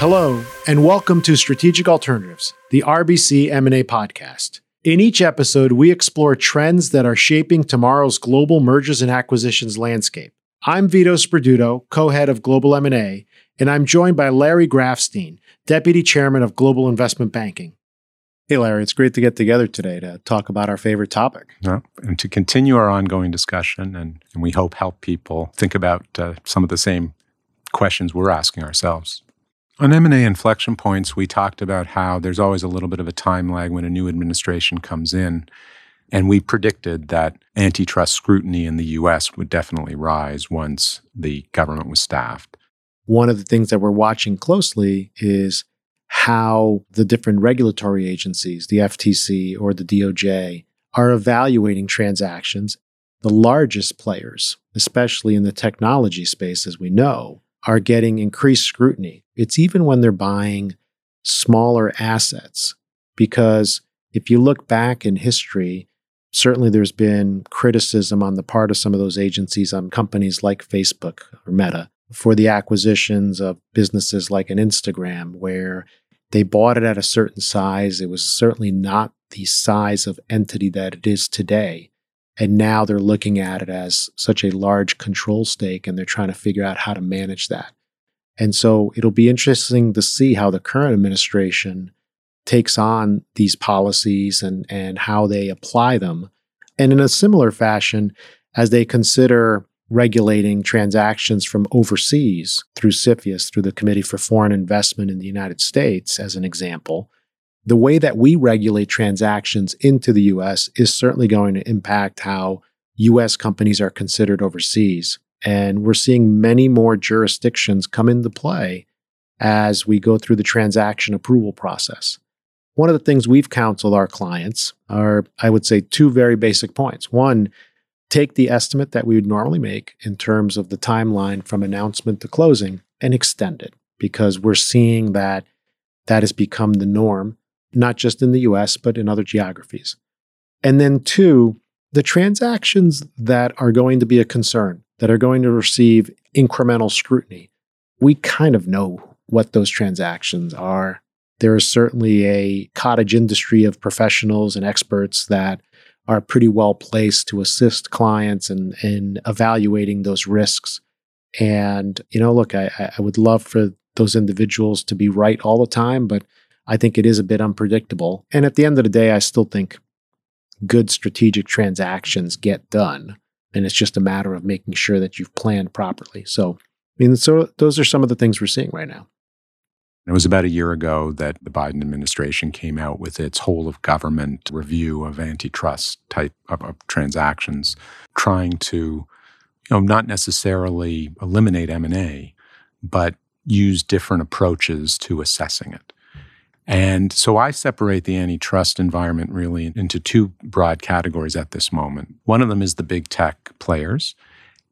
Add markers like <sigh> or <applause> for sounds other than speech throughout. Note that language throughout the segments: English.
Hello, and welcome to Strategic Alternatives, the RBC M&A podcast. In each episode, we explore trends that are shaping tomorrow's global mergers and acquisitions landscape. I'm Vito Sperduto, co-head of Global M&A, and I'm joined by Larry Grafstein, Deputy Chairman of Global Investment Banking. Hey, Larry, it's great to get together today to talk about our favorite topic. Yeah, and to continue our ongoing discussion, and, and we hope help people think about uh, some of the same questions we're asking ourselves. On M&A inflection points, we talked about how there's always a little bit of a time lag when a new administration comes in. And we predicted that antitrust scrutiny in the US would definitely rise once the government was staffed. One of the things that we're watching closely is how the different regulatory agencies, the FTC or the DOJ, are evaluating transactions. The largest players, especially in the technology space, as we know, are getting increased scrutiny. It's even when they're buying smaller assets, because if you look back in history, certainly there's been criticism on the part of some of those agencies on companies like Facebook or Meta for the acquisitions of businesses like an Instagram, where they bought it at a certain size. It was certainly not the size of entity that it is today. And now they're looking at it as such a large control stake and they're trying to figure out how to manage that. And so it'll be interesting to see how the current administration takes on these policies and, and how they apply them. And in a similar fashion, as they consider regulating transactions from overseas through CFIUS, through the Committee for Foreign Investment in the United States, as an example, the way that we regulate transactions into the US is certainly going to impact how US companies are considered overseas. And we're seeing many more jurisdictions come into play as we go through the transaction approval process. One of the things we've counseled our clients are, I would say, two very basic points. One, take the estimate that we would normally make in terms of the timeline from announcement to closing and extend it because we're seeing that that has become the norm not just in the US, but in other geographies. And then, two, the transactions that are going to be a concern, that are going to receive incremental scrutiny, we kind of know what those transactions are. There is certainly a cottage industry of professionals and experts that are pretty well placed to assist clients in, in evaluating those risks. And, you know, look, I, I would love for those individuals to be right all the time, but I think it is a bit unpredictable. And at the end of the day, I still think good strategic transactions get done. And it's just a matter of making sure that you've planned properly. So, I mean, so those are some of the things we're seeing right now. It was about a year ago that the Biden administration came out with its whole of government review of antitrust type of, of transactions, trying to, you know, not necessarily eliminate M&A, but use different approaches to assessing it. And so I separate the antitrust environment really into two broad categories at this moment. One of them is the big tech players,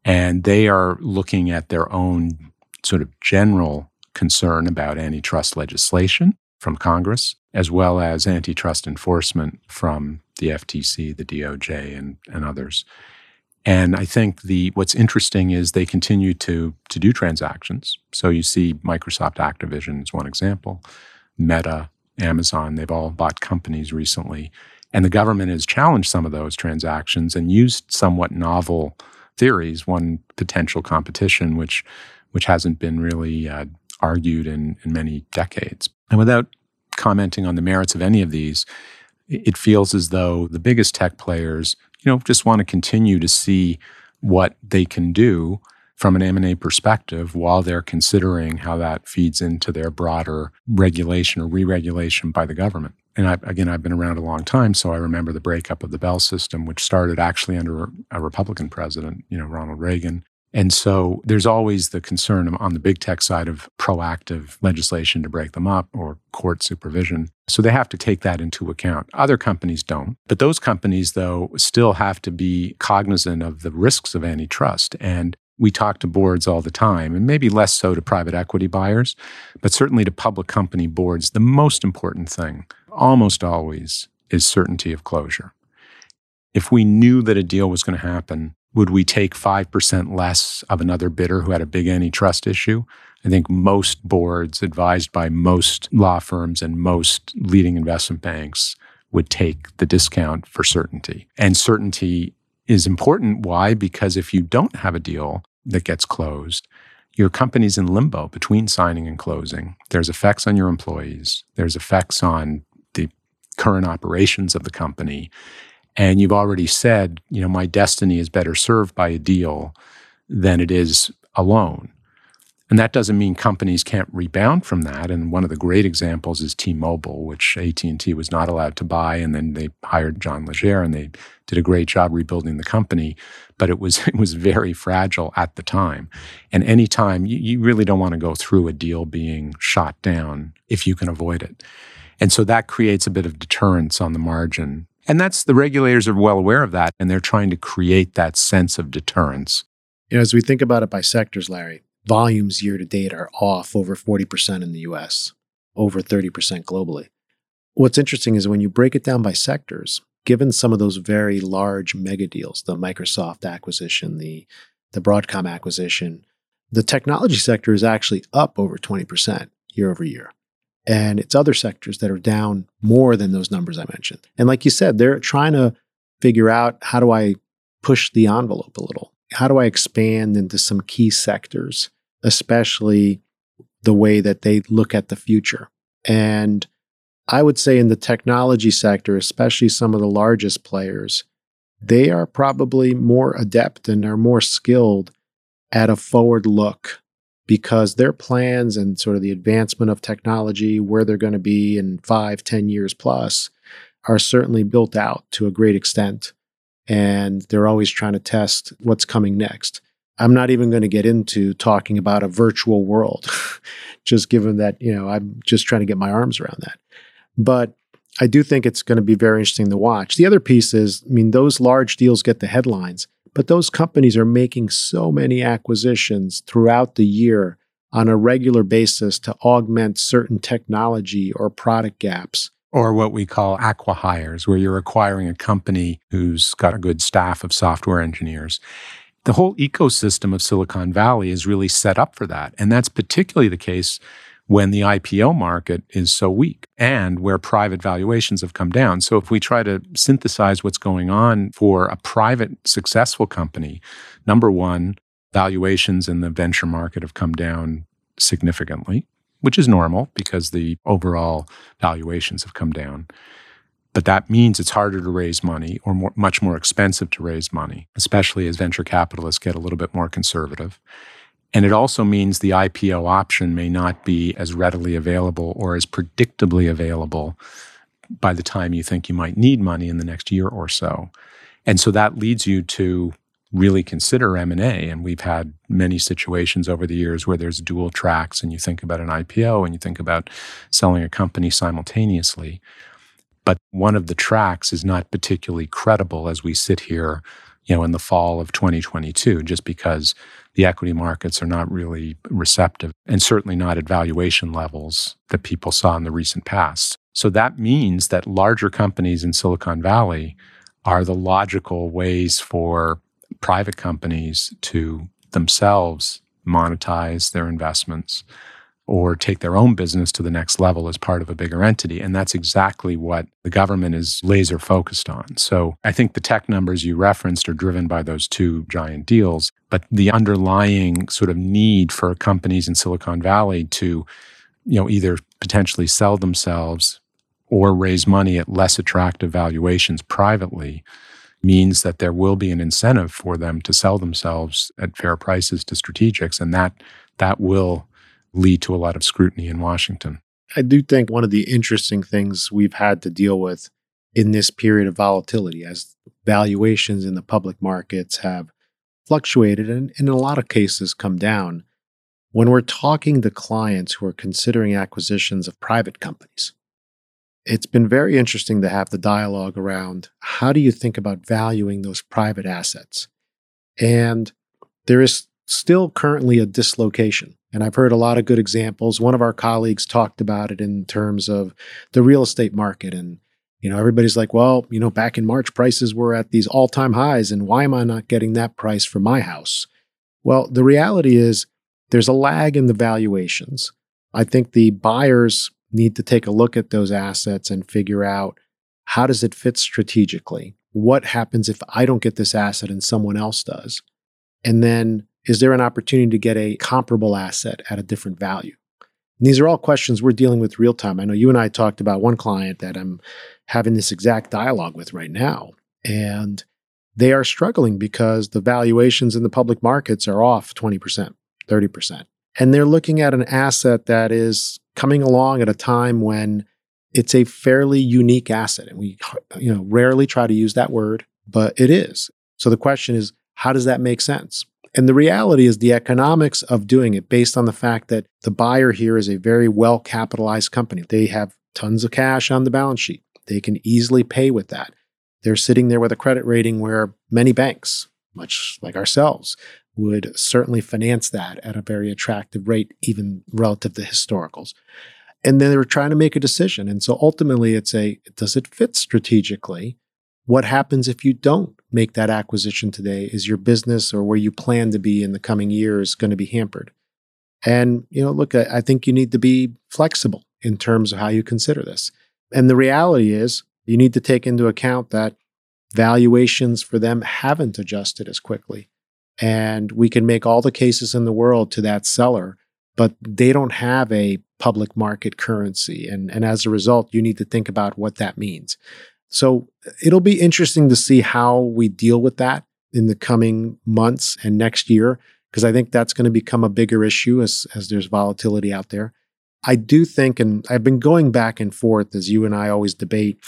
and they are looking at their own sort of general concern about antitrust legislation from Congress, as well as antitrust enforcement from the FTC, the DOJ, and, and others. And I think the what's interesting is they continue to to do transactions. So you see Microsoft Activision is one example. Meta, Amazon, they've all bought companies recently. And the government has challenged some of those transactions and used somewhat novel theories, one potential competition, which, which hasn't been really uh, argued in, in many decades. And without commenting on the merits of any of these, it feels as though the biggest tech players, you know, just want to continue to see what they can do from an M&A perspective while they're considering how that feeds into their broader regulation or re-regulation by the government. And I, again, I've been around a long time, so I remember the breakup of the Bell system, which started actually under a Republican president, you know, Ronald Reagan. And so there's always the concern on the big tech side of proactive legislation to break them up or court supervision. So they have to take that into account. Other companies don't. But those companies, though, still have to be cognizant of the risks of antitrust. And we talk to boards all the time, and maybe less so to private equity buyers, but certainly to public company boards. The most important thing, almost always, is certainty of closure. If we knew that a deal was going to happen, Would we take 5% less of another bidder who had a big antitrust issue? I think most boards advised by most law firms and most leading investment banks would take the discount for certainty. And certainty is important. Why? Because if you don't have a deal that gets closed, your company's in limbo between signing and closing. There's effects on your employees, there's effects on the current operations of the company. And you've already said, you know, my destiny is better served by a deal than it is alone. And that doesn't mean companies can't rebound from that. And one of the great examples is T-Mobile, which AT&T was not allowed to buy, and then they hired John Legere, and they did a great job rebuilding the company. But it was <laughs> it was very fragile at the time. And anytime you, you really don't want to go through a deal being shot down if you can avoid it. And so that creates a bit of deterrence on the margin. And that's the regulators are well aware of that, and they're trying to create that sense of deterrence. You know, as we think about it by sectors, Larry, volumes year to date are off over 40% in the US, over 30% globally. What's interesting is when you break it down by sectors, given some of those very large mega deals, the Microsoft acquisition, the, the Broadcom acquisition, the technology sector is actually up over 20% year over year. And it's other sectors that are down more than those numbers I mentioned. And like you said, they're trying to figure out how do I push the envelope a little? How do I expand into some key sectors especially the way that they look at the future. And I would say in the technology sector, especially some of the largest players, they are probably more adept and are more skilled at a forward look because their plans and sort of the advancement of technology, where they're going to be in five, ten years plus, are certainly built out to a great extent. And they're always trying to test what's coming next. I'm not even going to get into talking about a virtual world, <laughs> just given that, you know, I'm just trying to get my arms around that. But I do think it's going to be very interesting to watch. The other piece is, I mean, those large deals get the headlines, but those companies are making so many acquisitions throughout the year on a regular basis to augment certain technology or product gaps. Or what we call acqui-hires, where you're acquiring a company who's got a good staff of software engineers the whole ecosystem of Silicon Valley is really set up for that. And that's particularly the case when the IPO market is so weak and where private valuations have come down. So, if we try to synthesize what's going on for a private successful company, number one, valuations in the venture market have come down significantly, which is normal because the overall valuations have come down. But that means it's harder to raise money or more, much more expensive to raise money, especially as venture capitalists get a little bit more conservative. And it also means the IPO option may not be as readily available or as predictably available by the time you think you might need money in the next year or so. And so that leads you to really consider M&A and we've had many situations over the years where there's dual tracks and you think about an IPO and you think about selling a company simultaneously but one of the tracks is not particularly credible as we sit here, you know, in the fall of 2022, just because the equity markets are not really receptive and certainly not at valuation levels that people saw in the recent past. So that means that larger companies in Silicon Valley are the logical ways for private companies to themselves monetize their investments or take their own business to the next level as part of a bigger entity. And that's exactly what the government is laser focused on. So I think the tech numbers you referenced are driven by those two giant deals, but the underlying sort of need for companies in Silicon Valley to, you know, either potentially sell themselves or raise money at less attractive valuations privately means that there will be an incentive for them to sell themselves at fair prices to strategics and that that will lead to a lot of scrutiny in Washington. I do think one of the interesting things we've had to deal with in this period of volatility as valuations in the public markets have fluctuated and in a lot of cases come down. When we're talking to clients who are considering acquisitions of private companies, it's been very interesting to have the dialogue around how do you think about valuing those private assets? And there is still currently a dislocation and I've heard a lot of good examples. One of our colleagues talked about it in terms of the real estate market and You know, everybody's like, well, you know, back in March, prices were at these all time highs, and why am I not getting that price for my house? Well, the reality is there's a lag in the valuations. I think the buyers need to take a look at those assets and figure out how does it fit strategically? What happens if I don't get this asset and someone else does? And then is there an opportunity to get a comparable asset at a different value? And these are all questions we're dealing with real time. I know you and I talked about one client that I'm having this exact dialogue with right now. And they are struggling because the valuations in the public markets are off 20%, 30%. And they're looking at an asset that is coming along at a time when it's a fairly unique asset. And we you know rarely try to use that word, but it is. So the question is, how does that make sense? And the reality is the economics of doing it based on the fact that the buyer here is a very well capitalized company. They have tons of cash on the balance sheet. They can easily pay with that. They're sitting there with a credit rating where many banks, much like ourselves, would certainly finance that at a very attractive rate, even relative to historicals. And then they were trying to make a decision. And so ultimately, it's a does it fit strategically? What happens if you don't make that acquisition today? Is your business or where you plan to be in the coming years going to be hampered? And, you know, look, I, I think you need to be flexible in terms of how you consider this. And the reality is, you need to take into account that valuations for them haven't adjusted as quickly. And we can make all the cases in the world to that seller, but they don't have a public market currency. And, and as a result, you need to think about what that means. So it'll be interesting to see how we deal with that in the coming months and next year, because I think that's going to become a bigger issue as, as there's volatility out there. I do think, and I've been going back and forth as you and I always debate,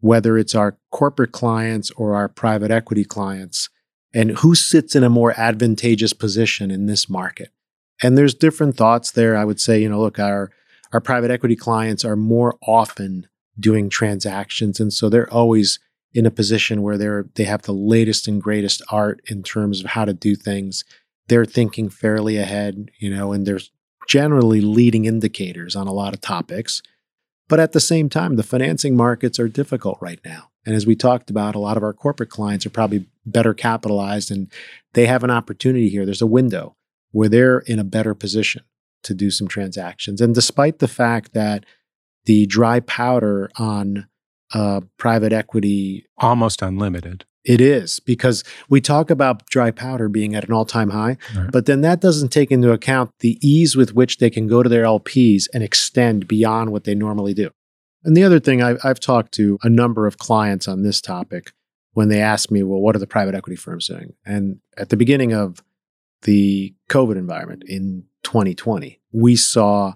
whether it's our corporate clients or our private equity clients, and who sits in a more advantageous position in this market. And there's different thoughts there. I would say, you know, look, our our private equity clients are more often doing transactions, and so they're always in a position where they're they have the latest and greatest art in terms of how to do things. They're thinking fairly ahead, you know, and there's generally leading indicators on a lot of topics. But at the same time, the financing markets are difficult right now. And as we talked about, a lot of our corporate clients are probably better capitalized and they have an opportunity here. There's a window where they're in a better position to do some transactions. And despite the fact that the dry powder on uh, private equity almost unlimited it is because we talk about dry powder being at an all time high, right. but then that doesn't take into account the ease with which they can go to their LPs and extend beyond what they normally do. And the other thing, I've, I've talked to a number of clients on this topic when they ask me, well, what are the private equity firms doing? And at the beginning of the COVID environment in 2020, we saw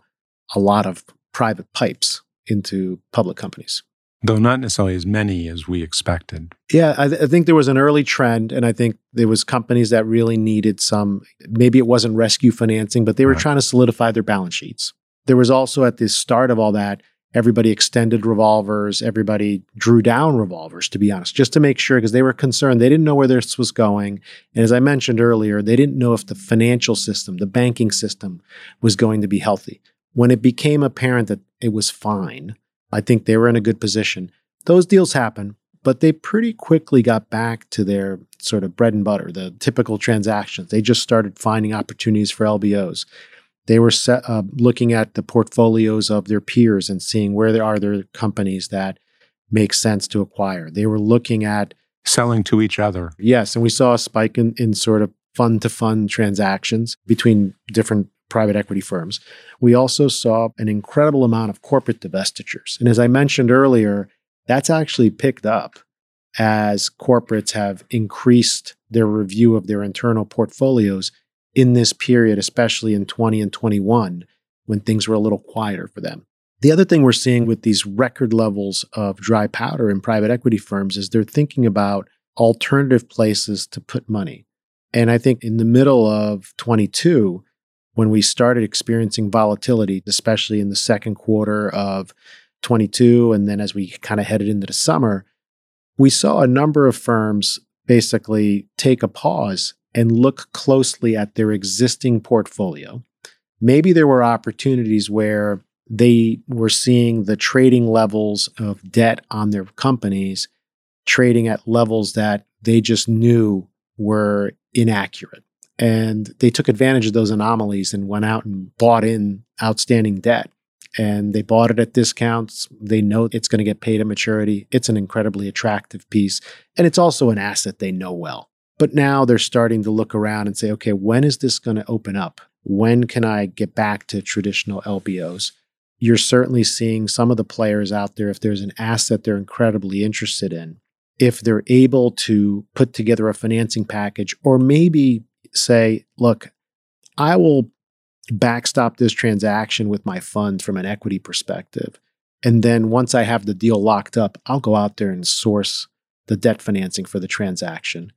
a lot of private pipes into public companies. Though not necessarily as many as we expected. Yeah, I, th- I, think there was an early trend, and I think there was companies that really needed some. Maybe it wasn't rescue financing, but they were right. trying to solidify their balance sheets. There was also at the start of all that, everybody extended revolvers, everybody drew down revolvers. To be honest, just to make sure, because they were concerned, they didn't know where this was going, and as I mentioned earlier, they didn't know if the financial system, the banking system, was going to be healthy. When it became apparent that it was fine I think they were in a good position. Those deals happen, but they pretty quickly got back to their sort of bread and butter, the typical transactions. They just started finding opportunities for LBOs. They were set, uh, looking at the portfolios of their peers and seeing where there are there companies that make sense to acquire. They were looking at selling to each other. Yes, and we saw a spike in, in sort of fund to fund transactions between different private equity firms. We also saw an incredible amount of corporate divestitures. And as I mentioned earlier, that's actually picked up as corporates have increased their review of their internal portfolios in this period, especially in 20 and 21, when things were a little quieter for them. The other thing we're seeing with these record levels of dry powder in private equity firms is they're thinking about alternative places to put money. And I think in the middle of 22, when we started experiencing volatility, especially in the second quarter of 22, and then as we kind of headed into the summer, we saw a number of firms basically take a pause and look closely at their existing portfolio. Maybe there were opportunities where they were seeing the trading levels of debt on their companies trading at levels that they just knew were inaccurate. And they took advantage of those anomalies and went out and bought in outstanding debt. And they bought it at discounts. They know it's going to get paid at maturity. It's an incredibly attractive piece. And it's also an asset they know well. But now they're starting to look around and say, okay, when is this going to open up? When can I get back to traditional LBOs? You're certainly seeing some of the players out there, if there's an asset they're incredibly interested in, if they're able to put together a financing package or maybe say, look, I will backstop this transaction with my funds from an equity perspective. And then once I have the deal locked up, I'll go out there and source the debt financing for the transaction.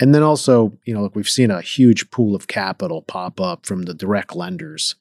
And then also, you know, look, we've seen a huge pool of capital pop up from the direct lenders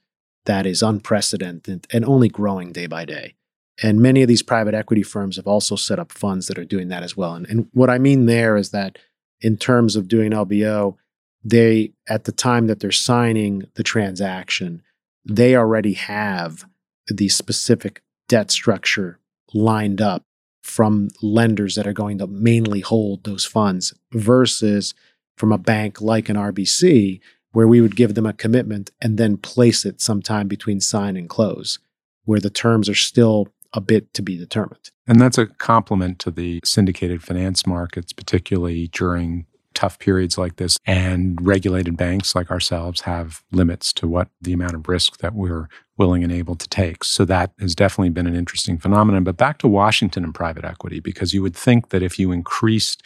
that is unprecedented and only growing day by day. And many of these private equity firms have also set up funds that are doing that as well. And, and what I mean there is that in terms of doing LBO, they, at the time that they're signing the transaction, they already have the specific debt structure lined up from lenders that are going to mainly hold those funds versus from a bank like an RBC, where we would give them a commitment and then place it sometime between sign and close, where the terms are still a bit to be determined. And that's a complement to the syndicated finance markets, particularly during tough periods like this. And regulated banks like ourselves have limits to what the amount of risk that we're willing and able to take. So that has definitely been an interesting phenomenon. But back to Washington and private equity, because you would think that if you increased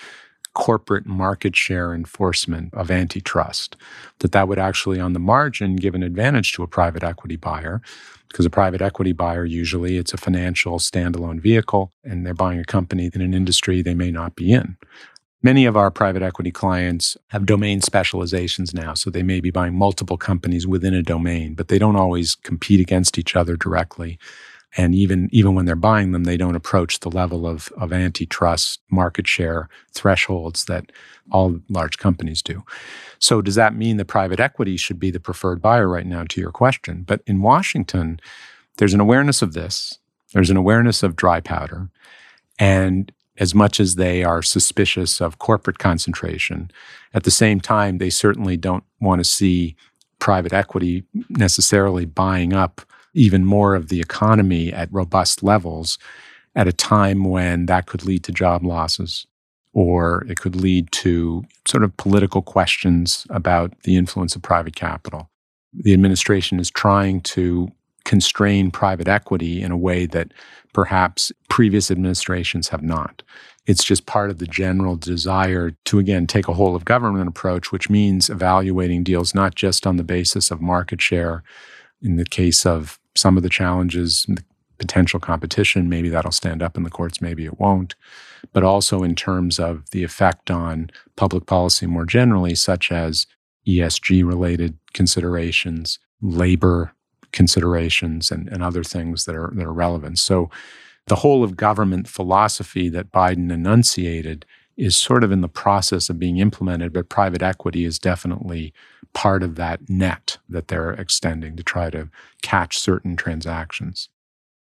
corporate market share enforcement of antitrust, that that would actually, on the margin, give an advantage to a private equity buyer. Because a private equity buyer, usually it's a financial standalone vehicle and they're buying a company in an industry they may not be in. Many of our private equity clients have domain specializations now, so they may be buying multiple companies within a domain, but they don't always compete against each other directly. And even, even when they're buying them, they don't approach the level of, of antitrust market share thresholds that all large companies do. So, does that mean that private equity should be the preferred buyer right now, to your question? But in Washington, there's an awareness of this, there's an awareness of dry powder. And as much as they are suspicious of corporate concentration. At the same time, they certainly don't want to see private equity necessarily buying up even more of the economy at robust levels at a time when that could lead to job losses or it could lead to sort of political questions about the influence of private capital. The administration is trying to constrain private equity in a way that perhaps previous administrations have not. It's just part of the general desire to, again, take a whole of government approach, which means evaluating deals not just on the basis of market share. In the case of some of the challenges, potential competition, maybe that'll stand up in the courts, maybe it won't, but also in terms of the effect on public policy more generally, such as ESG related considerations, labor considerations and, and other things that are that are relevant. So the whole of government philosophy that Biden enunciated is sort of in the process of being implemented, but private equity is definitely part of that net that they're extending to try to catch certain transactions.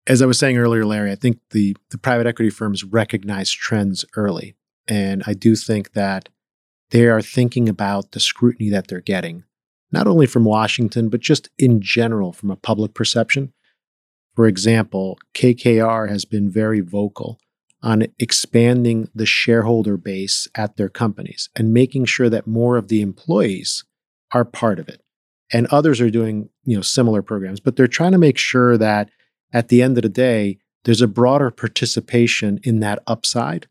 As I was saying earlier, Larry, I think the, the private equity firms recognize trends early. And I do think that they are thinking about the scrutiny that they're getting not only from Washington, but just in general from a public perception. For example, KKR has been very vocal on expanding the shareholder base at their companies and making sure that more of the employees are part of it. And others are doing, you know, similar programs, but they're trying to make sure that at the end of the day, there's a broader participation in that upside.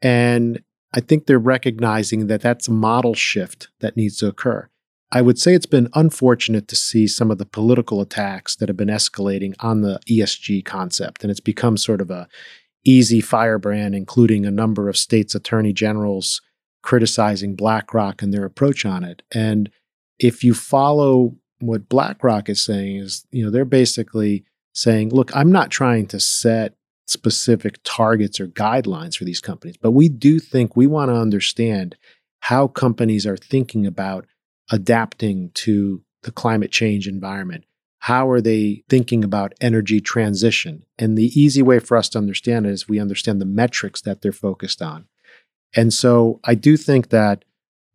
And I think they're recognizing that that's a model shift that needs to occur. I would say it's been unfortunate to see some of the political attacks that have been escalating on the ESG concept. And it's become sort of a easy firebrand, including a number of states' attorney generals criticizing BlackRock and their approach on it. And if you follow what BlackRock is saying, is, you know, they're basically saying, look, I'm not trying to set specific targets or guidelines for these companies, but we do think we want to understand how companies are thinking about adapting to the climate change environment, how are they thinking about energy transition? And the easy way for us to understand it is we understand the metrics that they're focused on. And so I do think that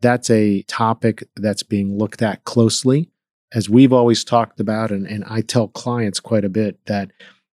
that's a topic that's being looked at closely. As we've always talked about, and, and I tell clients quite a bit that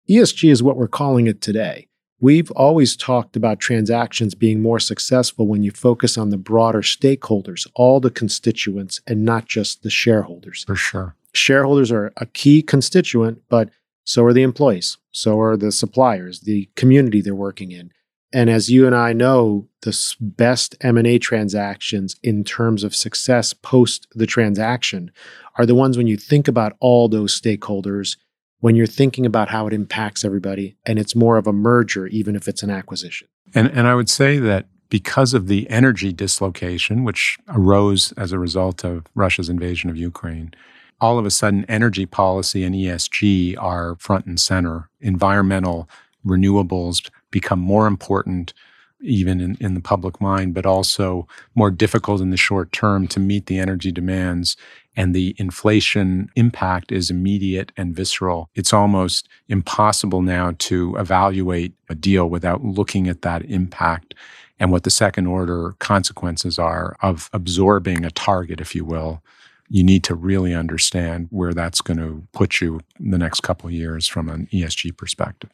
ESG is what we're calling it today. We've always talked about transactions being more successful when you focus on the broader stakeholders, all the constituents, and not just the shareholders. For sure. Shareholders are a key constituent, but so are the employees, so are the suppliers, the community they're working in. And as you and I know, the best M&A transactions in terms of success post the transaction are the ones when you think about all those stakeholders, when you're thinking about how it impacts everybody, and it's more of a merger, even if it's an acquisition. And, and I would say that because of the energy dislocation, which arose as a result of Russia's invasion of Ukraine, all of a sudden energy policy and ESG are front and center. Environmental renewables become more important even in, in the public mind, but also more difficult in the short term to meet the energy demands. And the inflation impact is immediate and visceral. It's almost impossible now to evaluate a deal without looking at that impact and what the second order consequences are of absorbing a target, if you will. You need to really understand where that's going to put you in the next couple of years from an ESG perspective.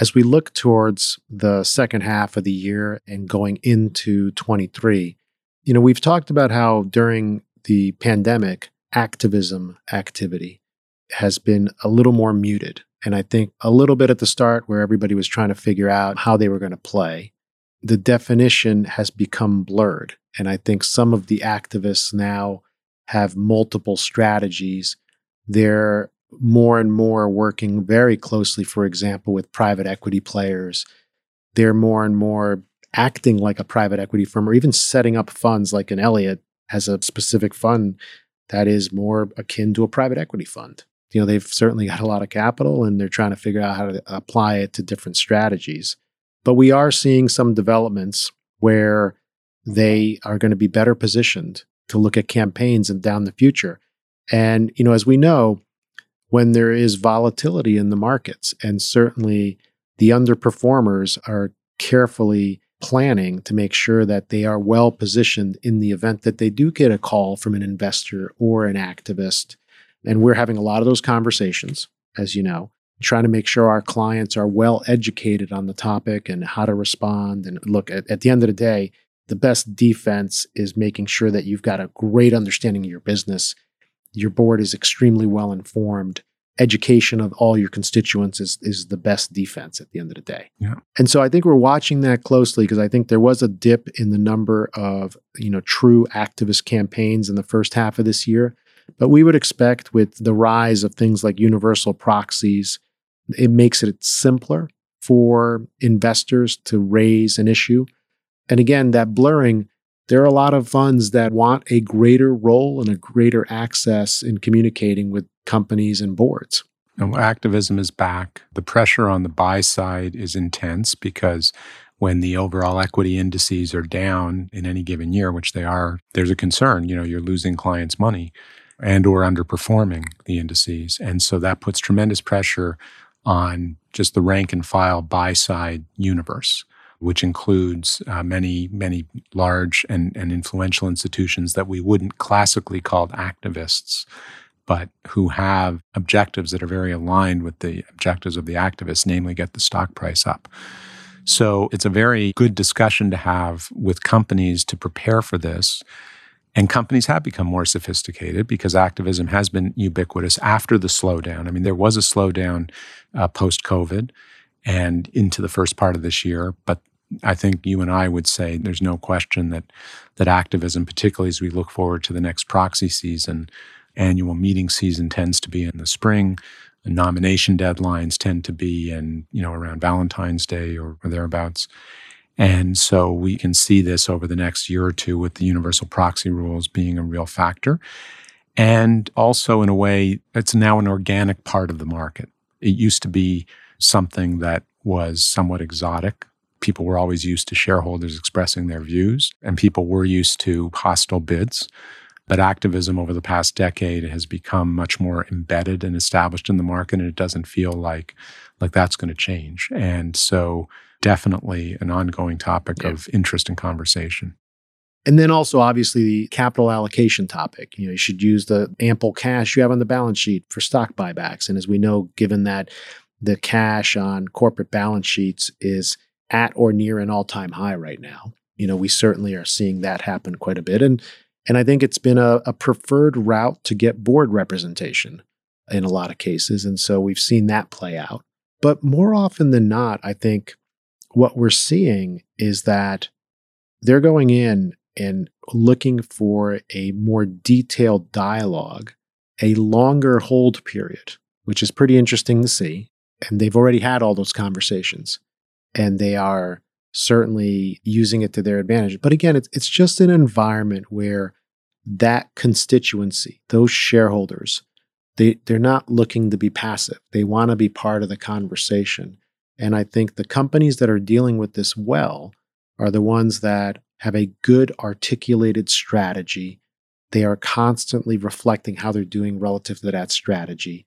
As we look towards the second half of the year and going into 23, you know, we've talked about how during the pandemic, activism activity has been a little more muted. And I think a little bit at the start where everybody was trying to figure out how they were going to play, the definition has become blurred. And I think some of the activists now have multiple strategies. They're more and more working very closely, for example, with private equity players. They're more and more acting like a private equity firm or even setting up funds like an Elliott has a specific fund that is more akin to a private equity fund. You know, they've certainly got a lot of capital and they're trying to figure out how to apply it to different strategies. But we are seeing some developments where they are going to be better positioned to look at campaigns and down the future. And, you know, as we know, when there is volatility in the markets. And certainly the underperformers are carefully planning to make sure that they are well positioned in the event that they do get a call from an investor or an activist. And we're having a lot of those conversations, as you know, trying to make sure our clients are well educated on the topic and how to respond. And look, at, at the end of the day, the best defense is making sure that you've got a great understanding of your business your board is extremely well informed education of all your constituents is is the best defense at the end of the day. Yeah. And so I think we're watching that closely because I think there was a dip in the number of, you know, true activist campaigns in the first half of this year, but we would expect with the rise of things like universal proxies, it makes it simpler for investors to raise an issue. And again, that blurring there are a lot of funds that want a greater role and a greater access in communicating with companies and boards. And activism is back. The pressure on the buy side is intense because when the overall equity indices are down in any given year, which they are, there's a concern. You know, you're losing clients' money and or underperforming the indices. And so that puts tremendous pressure on just the rank and file buy side universe which includes uh, many, many large and, and influential institutions that we wouldn't classically call activists, but who have objectives that are very aligned with the objectives of the activists, namely get the stock price up. So it's a very good discussion to have with companies to prepare for this. And companies have become more sophisticated because activism has been ubiquitous after the slowdown. I mean, there was a slowdown uh, post COVID and into the first part of this year, but I think you and I would say there's no question that that activism, particularly as we look forward to the next proxy season, annual meeting season tends to be in the spring. The nomination deadlines tend to be in, you know, around Valentine's Day or, or thereabouts. And so we can see this over the next year or two with the universal proxy rules being a real factor. And also, in a way, it's now an organic part of the market. It used to be something that was somewhat exotic people were always used to shareholders expressing their views, and people were used to hostile bids. But activism over the past decade has become much more embedded and established in the market, and it doesn't feel like like that's going to change. And so, definitely an ongoing topic yeah. of interest and conversation. And then also, obviously, the capital allocation topic. You know, you should use the ample cash you have on the balance sheet for stock buybacks. And as we know, given that the cash on corporate balance sheets is at or near an all-time high right now, you know, we certainly are seeing that happen quite a bit. And and I think it's been a, a preferred route to get board representation in a lot of cases. And so we've seen that play out. But more often than not, I think what we're seeing is that they're going in and looking for a more detailed dialogue, a longer hold period, which is pretty interesting to see. And they've already had all those conversations and they are certainly using it to their advantage. But again, it's, it's just an environment where that constituency, those shareholders, they, they're not looking to be passive. They want to be part of the conversation. And I think the companies that are dealing with this well are the ones that have a good articulated strategy. They are constantly reflecting how they're doing relative to that strategy.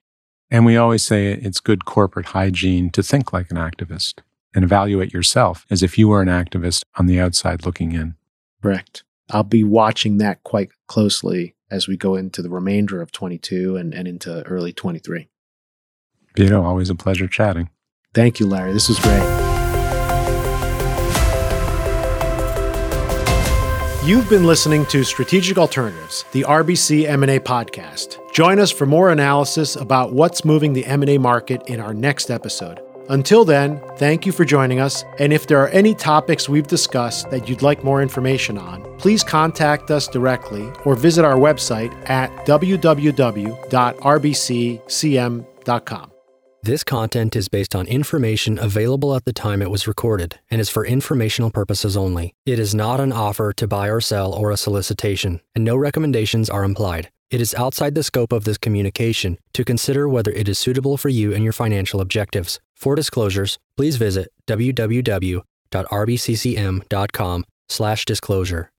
And we always say it's good corporate hygiene to think like an activist and evaluate yourself as if you were an activist on the outside looking in. Correct. I'll be watching that quite closely as we go into the remainder of 22 and, and into early 23. Vito, always a pleasure chatting. Thank you, Larry. This was great. You've been listening to Strategic Alternatives, the RBC M&A podcast. Join us for more analysis about what's moving the M&A market in our next episode. Until then, thank you for joining us, and if there are any topics we've discussed that you'd like more information on, please contact us directly or visit our website at www.rbccm.com. This content is based on information available at the time it was recorded and is for informational purposes only. It is not an offer to buy or sell or a solicitation, and no recommendations are implied. It is outside the scope of this communication to consider whether it is suitable for you and your financial objectives. For disclosures, please visit www.rbccm.com/disclosure.